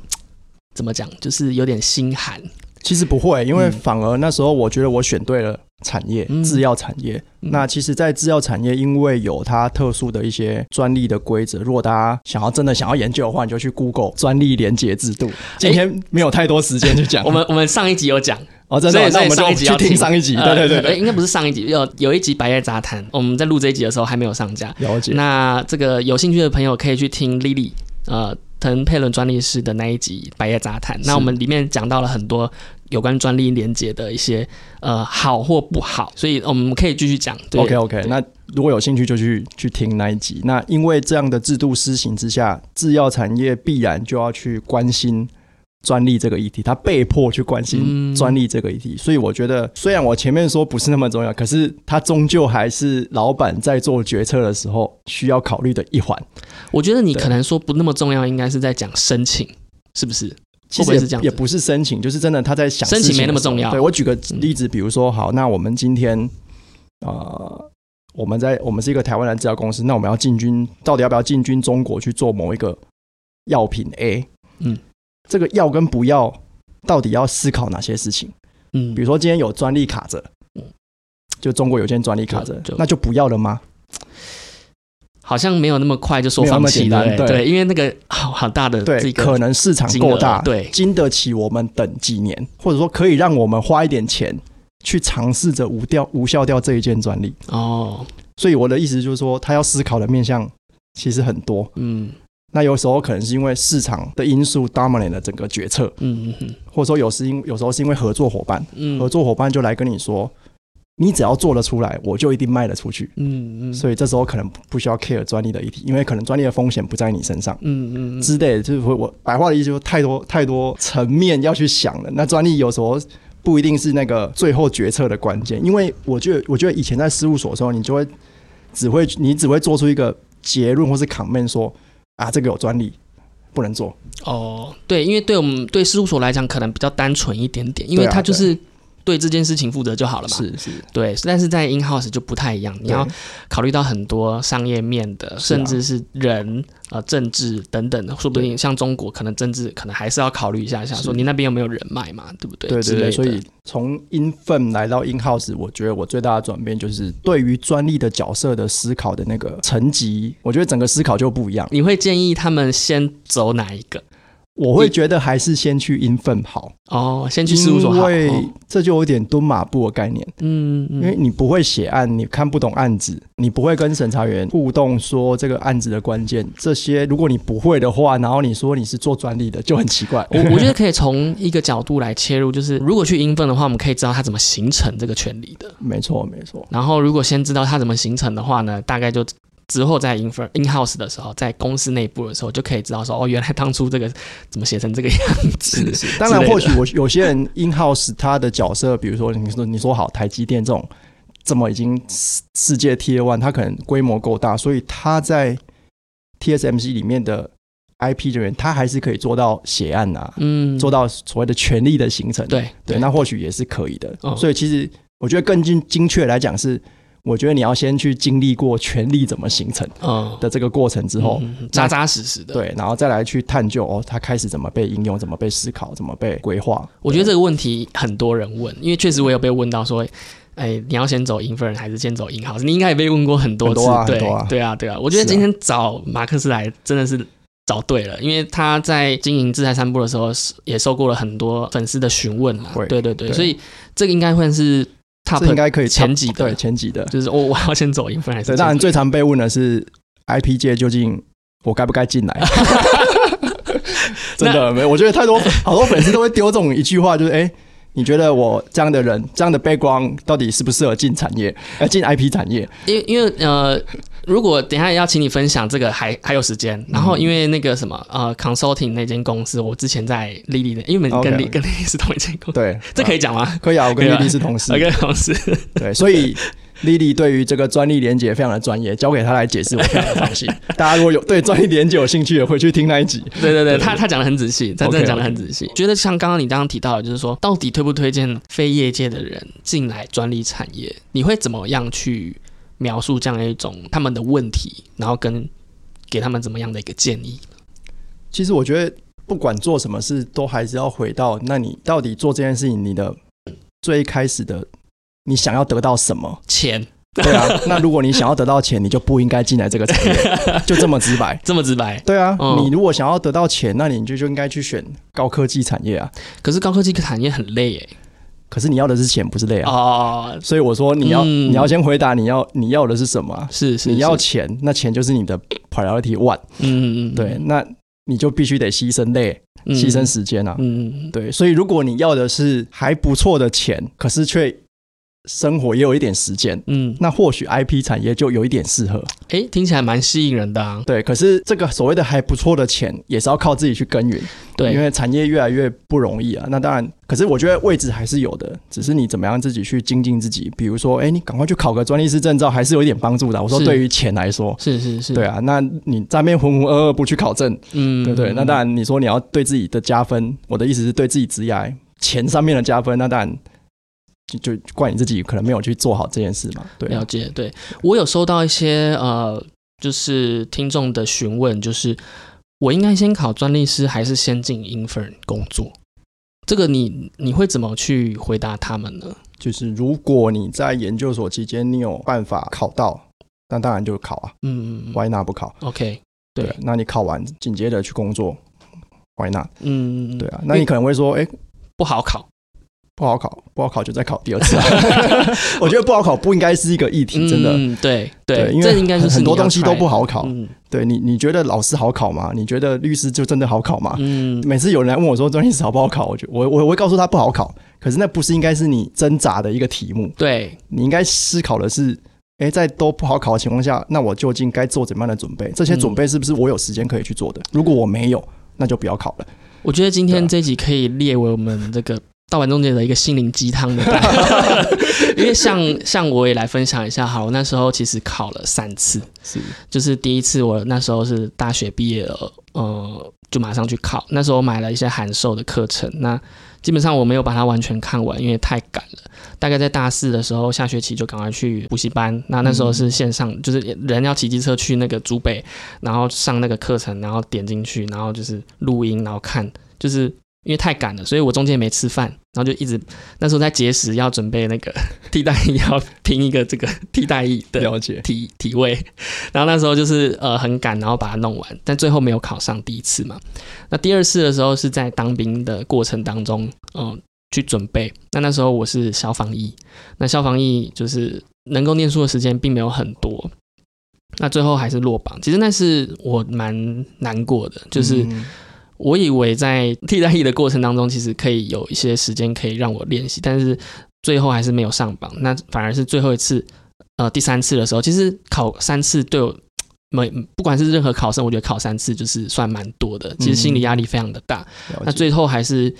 怎么讲，就是有点心寒？其实不会，因为嗯反而那时候我觉得我选对了产业，嗯制药产业。嗯那其实，在制药产业，因为有它特殊的一些专利的规则，如果大家想要真的想要研究的话，你就去 Google 专利连结制度。今天没有太多时间去讲，我们我们上一集有讲，哦，真的哦，那我们上一集要听上一集。对对对对，呃应该不是上一集，有有一集《百业杂谈》，我们在录这一集的时候还没有上架。了解。那这个有兴趣的朋友可以去听 Lily，呃，滕佩伦专利师的那一集《百叶杂谈》，那我们里面讲到了很多有关专利连接的一些呃好或不好，所以我们可以继续讲。对 OK OK，那如果有兴趣就去去听那一集。那因为这样的制度施行之下，制药产业必然就要去关心专利这个议题，他被迫去关心嗯专利这个议题。所以我觉得，虽然我前面说不是那么重要，可是他终究还是老板在做决策的时候需要考虑的一环。我觉得你可能说不那么重要，应该是在讲申请，是不是？其实会不会是这样也也不是申请，就是真的他在想申请没那么重要嗯对我举个例子，比如说，好，那我们今天呃，我们在我们是一个台湾的制药公司，那我们要进军，到底要不要进军中国去做某一个药品 A？嗯，这个要跟不要，到底要思考哪些事情？嗯比如说今天有专利卡着嗯，就中国有件专利卡着那就不要了吗？好像没有那么快就说放弃了，对因为那个好好大的对，这个可能市场够大，对经得起我们等几年，或者说可以让我们花一点钱去尝试着无掉无效掉这一件专利。哦，所以我的意思就是说，他要思考的面向其实很多。嗯那有时候可能是因为市场的因素 dominate 了整个决策，嗯嗯或者说有时因有时候是因为合作伙伴，嗯合作伙伴就来跟你说，你只要做得出来，我就一定卖得出去。嗯嗯，所以这时候可能不需要 care 专利的议题，因为可能专利的风险不在你身上。嗯嗯嗯之类的，就是我我白话的意思就是太多太多层面要去想了。那专利有时候不一定是那个最后决策的关键，因为我觉得我觉得以前在事务所的时候，你就会只会你只会做出一个结论或是 comment 说啊这个有专利不能做，哦，对，因为对我们对事务所来讲，可能比较单纯一点点，因为他就是对这件事情负责就好了嘛。是是，对，但是在 in house 就不太一样，你要考虑到很多商业面的，啊甚至是人、呃政治等等的，说不定像中国可能政治可能还是要考虑一下，想说你那边有没有人脉嘛，对不对？对对对，所以从 in firm 来到 in house，我觉得我最大的转变就是对于专利的角色的思考的那个层级，我觉得整个思考就不一样。你会建议他们先走哪一个？我会觉得还是先去 in firm 好。哦，先去事务所好。因为哦这就有点蹲马步的概念，嗯因为嗯，你不会写案，你看不懂案子，你不会跟审查员互动，说这个案子的关键，这些如果你不会的话，然后你说你是做专利的，就很奇怪。我我觉得可以从一个角度来切入，就是如果去应分的话，我们可以知道它怎么形成这个权利的。没错，没错，然后如果先知道它怎么形成的话呢，大概就之后在 in in house 的时候，在公司内部的时候，就可以知道说，哦，原来当初这个怎么写成这个样子。是。当然，或许我有些人 in house 他的角色，比如说你说你说好台积电这种这么已经世世界 Tier One，它可能规模够大，所以他在 TSMC 里面的 IP 人员，他还是可以做到写案啊，嗯，做到所谓的权力的形成。对对，那或许也是可以的。哦所以其实我觉得更精精确来讲是，我觉得你要先去经历过权力怎么形成嗯的这个过程之后，扎扎实实的。，对，然后再来去探究哦，它开始怎么被应用，怎么被思考，怎么被规划。我觉得这个问题很多人问，因为确实我有被问到说。哎，你要先走 infer 还是先走 in house？你应该也被问过很多次，对对啊，对啊。我觉得今天找马克思来真的是找对了，因为他在经营自在散步的时候也受过了很多粉丝的询问嘛，会对对对，对所以这个应该会是 top 这应该可以前几的对前几的。就是我 我要先走是对，当然最常被问的是 IP 界究竟我该不该进来？真的没有，我觉得太多好多粉丝都会丢这种一句话，就是哎。你觉得我这样的人，这样的 background 到底适不适合进产业？呃，进 IP 产业？因为因为呃，如果等一下要请你分享这个还还有时间，然嗯后因为那个什么呃，consulting 那间公司，我之前在 Lily 的，因为跟 Lily 跟 Lily 是同一间公司，对，这可以讲吗？可以啊，我跟可以啊丽丽是同事我。跟同事，对，所以丽丽对于这个专利连接非常的专业，交给她来解释，我非常的放心。大家如果有对专利连接有兴趣的，回去听那一集。对对对，对他他讲的很仔细，他真的讲的很仔细。觉得像刚刚你刚刚提到的，就是说到底推不推荐非业界的人进来专利产业？你会怎么样去描述这样的一种他们的问题，然后跟给他们怎么样的一个建议？其实我觉得，不管做什么事，都还是要回到，那你到底做这件事情，你的最开始的，你想要得到什么？钱对啊，那如果你想要得到钱，你就不应该进来这个产业，就这么直白。这么直白，对啊，嗯你如果想要得到钱，那你就就应该去选高科技产业啊。可是高科技产业很累诶。可是你要的是钱，不是累啊。哦，所以我说你要、嗯你要先回答你要你要的是什么啊、是是，你要是钱，那钱就是你的 priority one。嗯嗯嗯，对，那你就必须得牺牲累、嗯牺牲时间啊。嗯嗯对，所以如果你要的是还不错的钱，可是却生活也有一点时间，嗯，那或许 IP 产业就有一点适合。哎，听起来蛮吸引人的啊。对，可是这个所谓的还不错的钱，也是要靠自己去耕耘，对因，为产业越来越不容易啊。那当然，可是我觉得位置还是有的，只是你怎么样自己去精进自己。比如说，哎，你赶快去考个专利师证照，还是有一点帮助的。我说对于钱来说。是是是，对，啊，那你在那边浑浑噩噩不去考证，嗯，对不对？那当然，你说你要对自己的加分，我的意思是对自己职业钱上面的加分，那当然就就怪你自己可能没有去做好这件事嘛。对啊了，解，对我有收到一些呃，就是听众的询问，就是我应该先考专利师，还是先进 Infern 工作？这个你你会怎么去回答他们呢？就是如果你在研究所期间你有办法考到，那当然就考啊嗯嗯嗯，Why not 不考？，OK，对，那你考完紧接着去工作，Why not？嗯，嗯对啊，那你可能会说，哎、不好考，不好考，不好考就再考第二次啊。我觉得不好考不应该是一个议题，真的。嗯，对对，因为这应该是很多东西都不好考。嗯对你，你觉得老师好考吗？你觉得律师就真的好考吗？嗯，每次有人来问我说专利师好不好考，我觉我我我会告诉他不好考，可是那不是应该是你挣扎的一个题目，对，你应该思考的是，诶，在都不好考的情况下，那我究竟该做怎么样的准备？这些准备是不是我有时间可以去做的？如果我没有，那就不要考了。我觉得今天这集可以列为我们这个盗版中介的一个心灵鸡汤的版，因为像像我也来分享一下，哈，我那时候其实考了三次，是就是第一次我那时候是大学毕业了，呃，就马上去考，那时候买了一些函授的课程，那基本上我没有把它完全看完，因为太赶了。大概在大四的时候，下学期就赶快去补习班。那那时候是线上，就是人要骑机车去那个竹北，然后上那个课程，然后点进去，然后就是录音，然后看，就是因为太赶了，所以我中间没吃饭，然后就一直那时候在节食，要准备那个 替代役，要拼一个这个替代役的了解，体体位，然后那时候就是呃很赶，然后把它弄完，但最后没有考上第一次嘛。那第二次的时候是在当兵的过程当中，嗯、去准备。那那时候我是消防役，那消防役就是能够念书的时间并没有很多。那最后还是落榜，其实那是我蛮难过的，就是嗯我以为在替代役的过程当中，其实可以有一些时间可以让我练习，但是最后还是没有上榜。那反而是最后一次，呃，第三次的时候，其实考三次对我每不管是任何考生，我觉得考三次就是算蛮多的，其实心理压力非常的大。那最后还是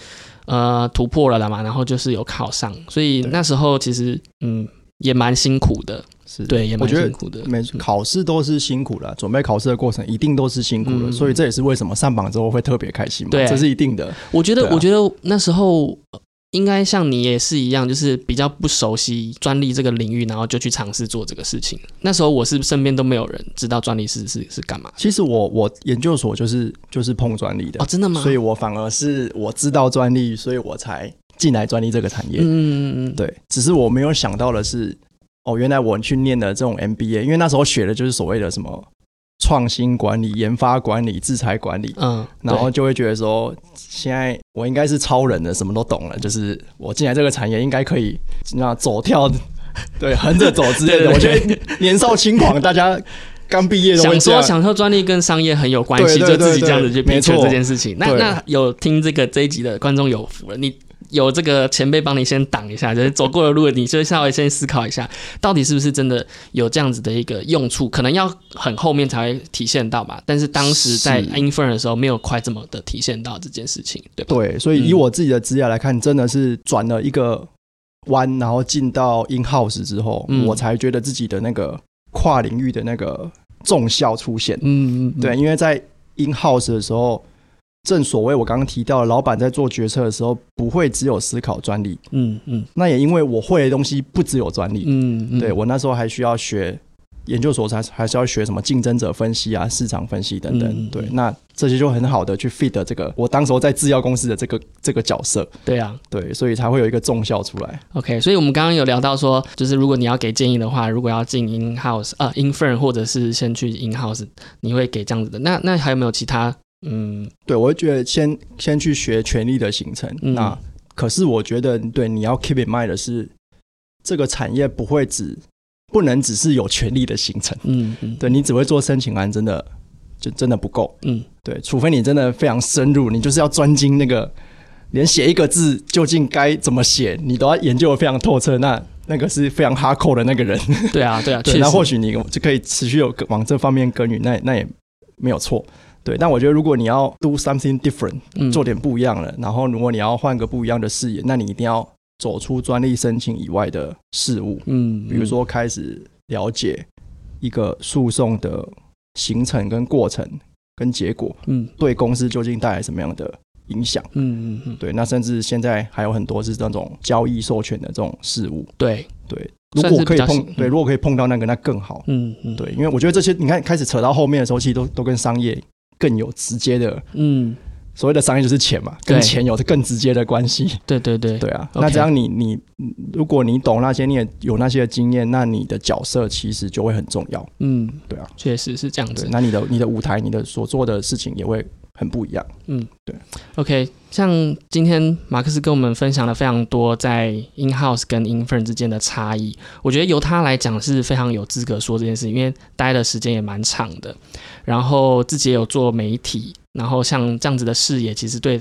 呃突破了了嘛，然后就是有考上，所以那时候其实嗯也蛮辛苦的，是对，也蛮辛苦的。没错，考试都是辛苦了，准备考试的过程一定都是辛苦的，嗯所以这也是为什么上榜之后会特别开心嘛，对这是一定的。我觉得，啊我觉得那时候呃应该像你也是一样，就是比较不熟悉专利这个领域，然后就去尝试做这个事情。那时候我是身边都没有人知道专利是是是干嘛其实我我研究所就是就是碰专利的哦，，真的吗？所以我反而是我知道专利，所以我才进来专利这个产业。嗯嗯嗯，对，只是我没有想到的是，哦，原来我去念的这种 MBA，因为那时候学的就是所谓的什么创新管理、研发管理、制裁管理，嗯，然后就会觉得说，现在我应该是超人了，什么都懂了，就是我进来这个产业应该可以那走跳，对，横着走之类的。我觉得年少轻狂，大家刚毕业都会想说这样。想说专利跟商业很有关系，就自己这样子去对没错这件事情。那那有听这个这一集的观众有福了，你。有这个前辈帮你先挡一下，就是走过的路，你就稍微先思考一下，到底是不是真的有这样子的一个用处，可能要很后面才会体现到吧。但是当时在 Infern 的时候，没有快这么的体现到这件事情，对吧？对，所以以嗯我自己的职业来看，真的是转了一个弯，然后进到 in house 之后，嗯我才觉得自己的那个跨领域的那个重效出现。嗯，嗯，对，因为在 in house 的时候，正所谓我刚刚提到，老板在做决策的时候，不会只有思考专利。嗯嗯那也因为我会的东西不只有专利，嗯嗯，对我那时候还需要学研究所才还是要学什么竞争者分析啊、市场分析等等。嗯对，那这些就很好的去 fit 这个我当时候在制药公司的这个这个角色。对啊，对，所以才会有一个重效出来。OK，所以我们刚刚有聊到说，就是如果你要给建议的话，如果要进 in house 啊 infern 或者是先去 in house，你会给这样子的。那那还有没有其他？嗯对，我会觉得先先去学权力的形成。嗯那可是我觉得，对你要 keep in mind 的是，这个产业不会只不能只是有权力的形成。嗯嗯，对你只会做申请案，真的就真的不够。嗯，对，除非你真的非常深入，你就是要专精那个，连写一个字究竟该怎么写，你都要研究的非常透彻。那那个是非常哈扣的那个人，对啊，对啊，那或许你就可以持续有往这方面耕耘，那那也没有错。对，但我觉得如果你要 do something different，嗯。做点不一样的，然后如果你要换个不一样的视野，那你一定要走出专利申请以外的事物，嗯，比如说开始了解一个诉讼的形成跟过程跟结果，嗯，对公司究竟带来什么样的影响。嗯嗯嗯，对，那甚至现在还有很多是那种交易授权的这种事物。对，对，如果可以碰对，嗯。如果可以碰到那个，那更好。嗯嗯，对，因为我觉得这些，你看开始扯到后面的时候，其实都都跟商业更有直接的，嗯，所谓的商业就是钱嘛，跟钱有更直接的关系。对对对，对啊那这样你你如果你懂那些，你也有那些经验，那你的角色其实就会很重要。嗯，对啊，确实是这样子，。对那你的你的舞台，你的所做的事情也会很不一样。嗯，对。OK，像今天马克思跟我们分享了非常多在 in house 跟 i n f e r n 之间的差异，我觉得由他来讲是非常有资格说这件事，因为待的时间也蛮长的，然后自己也有做媒体，然后像这样子的视野，其实对。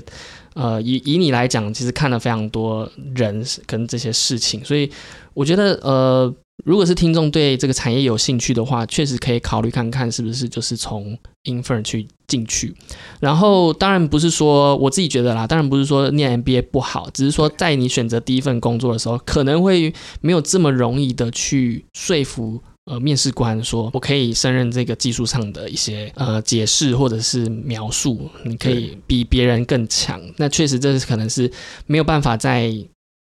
呃，以以你来讲，其实看了非常多人跟这些事情，所以我觉得，呃，如果是听众对这个产业有兴趣的话，确实可以考虑看看是不是就是从 intern 去进去。然后，当然不是说我自己觉得啦，当然不是说念 MBA 不好，只是说在你选择第一份工作的时候，可能会没有这么容易的去说服。呃，面试官说我可以胜任这个技术上的一些呃解释或者是描述，你可以比别人更强。那确实这是可能是没有办法在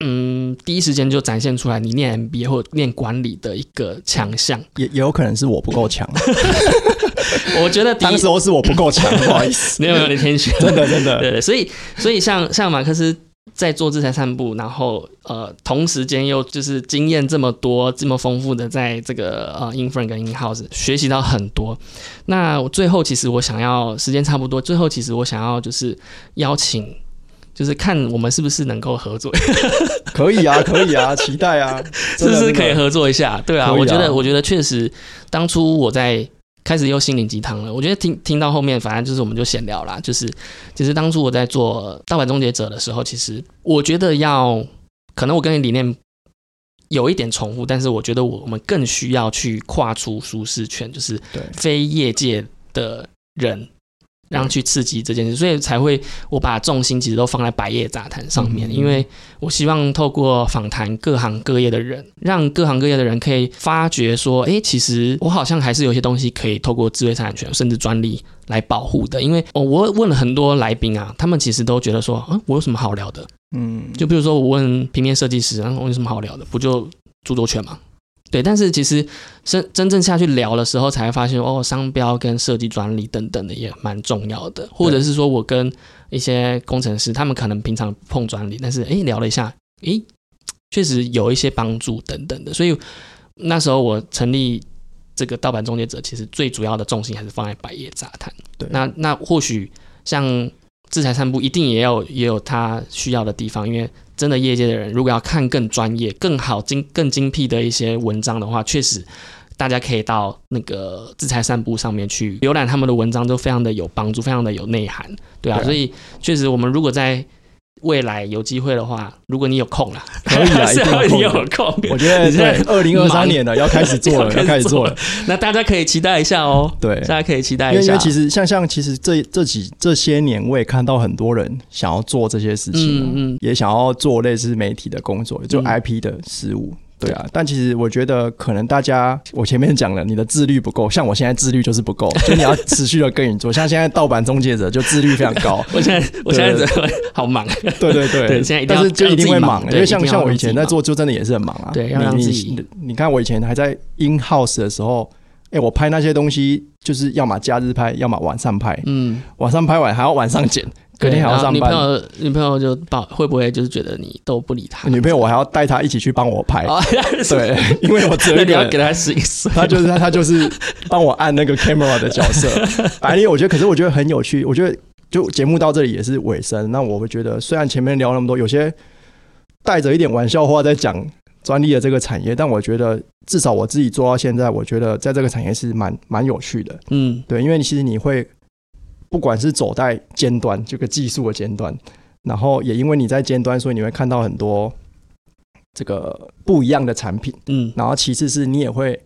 嗯第一时间就展现出来你念 MBA 或念管理的一个强项。也也有可能是我不够强，我觉得第一当时候是我不够强，不好意思，没有没有你谦虚，真的真的，对对，所以所以像像马克思在做制裁散步，然后呃同时间又就是经验这么多这么丰富的，在这个呃 infern 跟 in house 学习到很多。那我最后其实我想要时间差不多，最后其实我想要就是邀请。就是看我们是不是能够合作，可以啊，可以啊，期待啊，是不是可以？合作一下？对啊，啊我觉得，我觉得确实，当初我在开始又心灵鸡汤了。我觉得听听到后面，反正就是我们就闲聊啦。就是，其实当初我在做盗版终结者的时候，其实我觉得要，可能我跟你理念有一点重复，但是我觉得我们更需要去跨出舒适圈，就是对非业界的人。让去刺激这件事，所以才会我把重心其实都放在百业杂谈上面，嗯因为我希望透过访谈各行各业的人，让各行各业的人可以发觉说，诶，其实我好像还是有些东西可以透过智慧财产权甚至专利来保护的。因为哦，我问了很多来宾啊，他们其实都觉得说，啊，我有什么好聊的？嗯，就比如说我问平面设计师，然啊，我有什么好聊的？不就著作权吗？对，但是其实真真正下去聊的时候，才会发现哦，商标跟设计专利等等的也蛮重要的，或者是说我跟一些工程师，他们可能平常不碰专利，但是诶聊了一下，诶，确实有一些帮助等等的，所以那时候我成立这个盗版终结者，其实最主要的重心还是放在百业杂谈。对。那那或许像制裁散步，一定也有也有它需要的地方，因为真的业界的人如果要看更专业、更好、精更精辟的一些文章的话，确实大家可以到那个制裁散步上面去浏览他们的文章，都非常的有帮助，非常的有内涵，对啊，对啊。所以确实我们如果在未来有机会的话，如果你有空了，可以啊，一是定你有有空，我觉得 现在对，二零二三年了，要开始做了，要开始做了。那大家可以期待一下哦。对大，家可以期待一下。因为其实像像其实这这几这些年，我也看到很多人想要做这些事情啊，嗯嗯也想要做类似媒体的工作，就嗯 IP 的事务。对啊，但其实我觉得可能大家，我前面讲了，你的自律不够，像我现在自律就是不够，就你要持续的跟你做。像现在盗版终结者就自律非常高，我现在我现在好忙？对对对，对现在一定要但是就一定会忙，因为像像我以前在做，就真的也是很忙啊。对要让自己你你看我以前还在 in house 的时候，哎，我拍那些东西就是要么假日拍，要么晚上拍，嗯，晚上拍完还要晚上剪，隔对天还要上班。女朋友女朋友就把会不会就是觉得你都不理她？女朋友我还要带她一起去帮我拍，哦，对，因为我只有你要给她试一试。她就是他，他就是帮我按那个 camera 的角色。反正我觉得，可是我觉得很有趣。我觉得就节目到这里也是尾声。那我会觉得，虽然前面聊那么多，有些带着一点玩笑话在讲专利的这个产业，但我觉得至少我自己做到现在，我觉得在这个产业是蛮蛮有趣的。嗯对，因为其实你会不管是走在尖端这个技术的尖端，然后也因为你在尖端，所以你会看到很多这个不一样的产品。嗯然后其次是你也会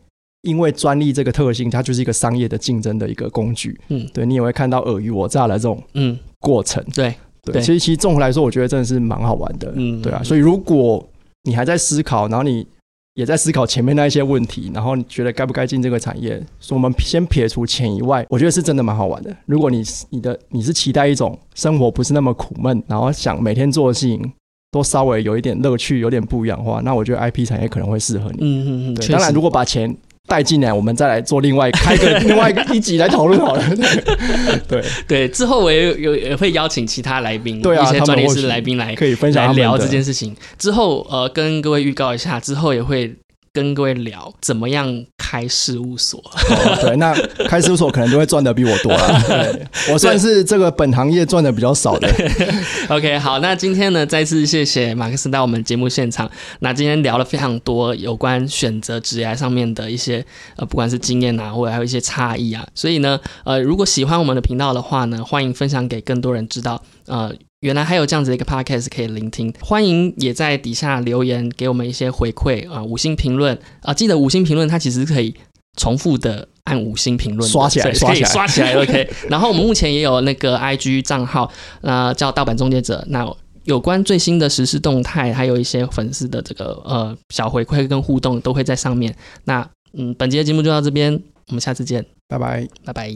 因为专利这个特性，它就是一个商业的竞争的一个工具。嗯对你也会看到尔虞我诈的这种嗯，过程。对，对，对其实其实综合来说，我觉得真的是蛮好玩的。嗯对啊，所以如果你还在思考，然后你也在思考前面那一些问题，然后你觉得该不该进这个产业，说我们先撇除钱以外，我觉得是真的蛮好玩的。如果你你的你是期待一种生活不是那么苦闷，然后想每天做的事情都稍微有一点乐趣，有点不一样的话，那我觉得 IP 产业可能会适合你。嗯嗯嗯，对，当然如果把钱带进来，我们再来做另外开个 另外一个一集来讨论好了。对，对，之后我也有有也会邀请其他来宾，对啊一些专业师来宾来可以分享来聊这件事情。之后呃，跟各位预告一下，之后也会跟各位聊怎么样开事务所。哦对，那开事务所可能就会赚的比我多 啦。对我算是这个本行业赚的比较少的。OK，好，那今天呢，再次谢谢马克思到我们节目现场。那今天聊了非常多有关选择职业上面的一些呃，不管是经验啊，或者还有一些差异啊。所以呢，呃，如果喜欢我们的频道的话呢，欢迎分享给更多人知道。呃，原来还有这样子的一个 podcast 可以聆听，欢迎也在底下留言给我们一些回馈啊、五星评论啊、记得五星评论它其实可以重复的按五星评论刷起来可以刷起来刷起来 OK。然后我们目前也有那个 IG 账号，那、叫盗版终结者，那。有关最新的实时动态，还有一些粉丝的这个呃小回馈跟互动，都会在上面。那嗯，本期的节目就到这边，我们下次见，拜拜。拜拜。